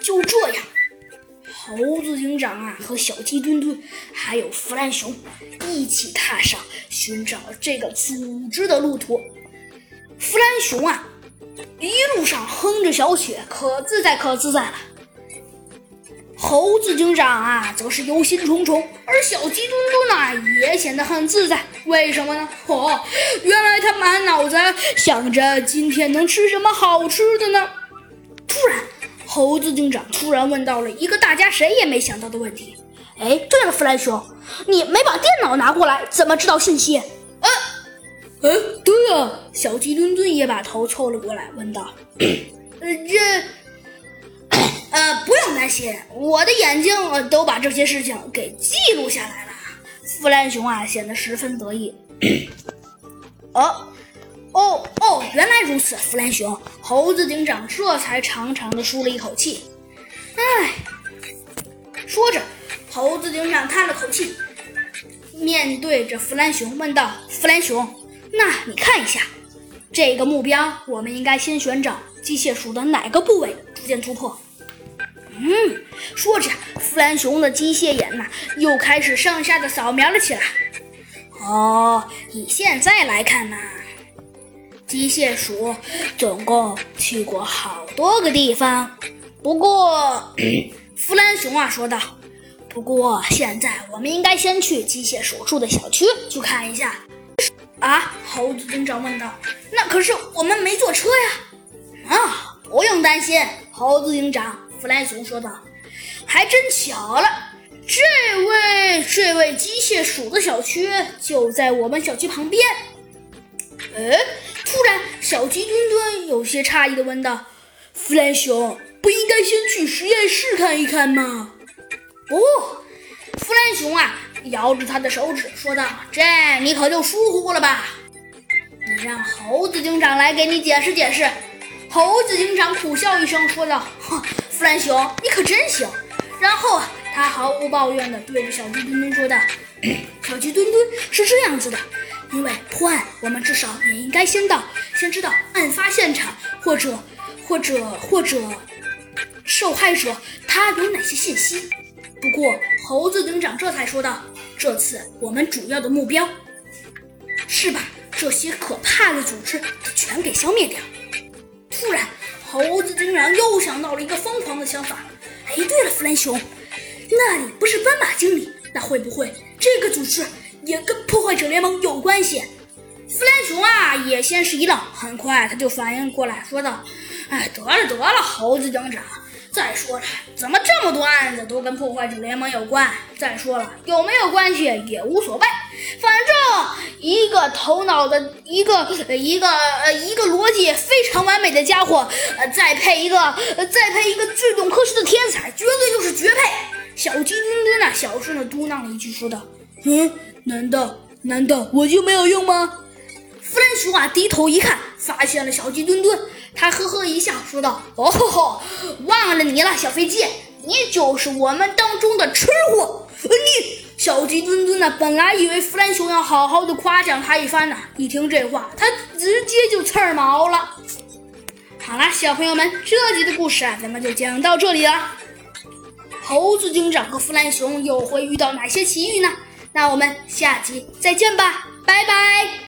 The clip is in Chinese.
就这样，猴子警长啊和小鸡墩墩还有弗兰熊一起踏上寻找这个组织的路途。弗兰熊啊，一路上哼着小曲，可自在可自在了。猴子警长啊，则是忧心忡忡，而小鸡墩墩呢，也显得很自在。为什么呢？哦，原来他满脑子想着今天能吃什么好吃的呢。猴子警长突然问到了一个大家谁也没想到的问题：“哎，对了，弗兰熊，你没把电脑拿过来，怎么知道信息？”呃，呃，对啊，小鸡墩墩也把头凑了过来，问道：“ 呃，这……”呃，不用担心，我的眼睛都把这些事情给记录下来了。弗兰熊啊，显得十分得意。哦，哦，哦，原来如此，弗兰熊。猴子警长这才长长的舒了一口气。唉，说着，猴子警长叹了口气，面对着弗兰熊问道：“弗兰熊，那你看一下，这个目标，我们应该先寻找机械鼠的哪个部位逐渐突破？”嗯，说着，弗兰熊的机械眼呐，又开始上下的扫描了起来。哦，以现在来看呢，机械鼠总共去过好多个地方。不过，弗兰熊啊说道：“不过现在我们应该先去机械鼠住的小区去看一下。”啊，猴子警长问道：“那可是我们没坐车呀？”啊，不用担心，猴子警长。弗兰熊说道：“还真巧了，这位这位机械鼠的小区就在我们小区旁边。”哎，突然，小鸡墩墩有些诧异的问道：“弗兰熊，不应该先去实验室看一看吗？”不，弗兰熊啊，摇着他的手指说道：“这你可就疏忽了吧？你让猴子警长来给你解释解释。”猴子警长苦笑一声说道：“哼。”弗兰熊，你可真行！然后啊，他毫无抱怨地对着小鸡墩墩说道：“ 小鸡墩墩是这样子的，因为破案，我们至少也应该先到，先知道案发现场或者或者或者受害者他有哪些信息。不过，猴子警长这才说道：这次我们主要的目标是把这些可怕的组织全给消灭掉。突然。”猴子警长又想到了一个疯狂的想法。哎，对了，弗兰熊，那里不是斑马经理？那会不会这个组织也跟破坏者联盟有关系？弗兰熊啊，也先是一愣，很快他就反应过来，说道：“哎，得了得了，猴子警长。”再说了，怎么这么多案子都跟破坏者联盟有关？再说了，有没有关系也无所谓，反正一个头脑的一个一个呃一个逻辑非常完美的家伙，呃，再配一个再配一个最懂科学的天才，绝对就是绝配。小鸡墩墩呐，小声的嘟囔了一句，说道：“嗯，难道难道我就没有用吗？”弗兰熊啊，低头一看，发现了小鸡墩墩。他呵呵一笑，说道：“哦吼吼，忘了你了，小飞机，你就是我们当中的吃货。”你小鸡墩墩呢？本来以为弗兰熊要好好的夸奖他一番呢，一听这话，他直接就刺儿毛了。好了，小朋友们，这集的故事啊，咱们就讲到这里了。猴子警长和弗兰熊又会遇到哪些奇遇呢？那我们下集再见吧，拜拜。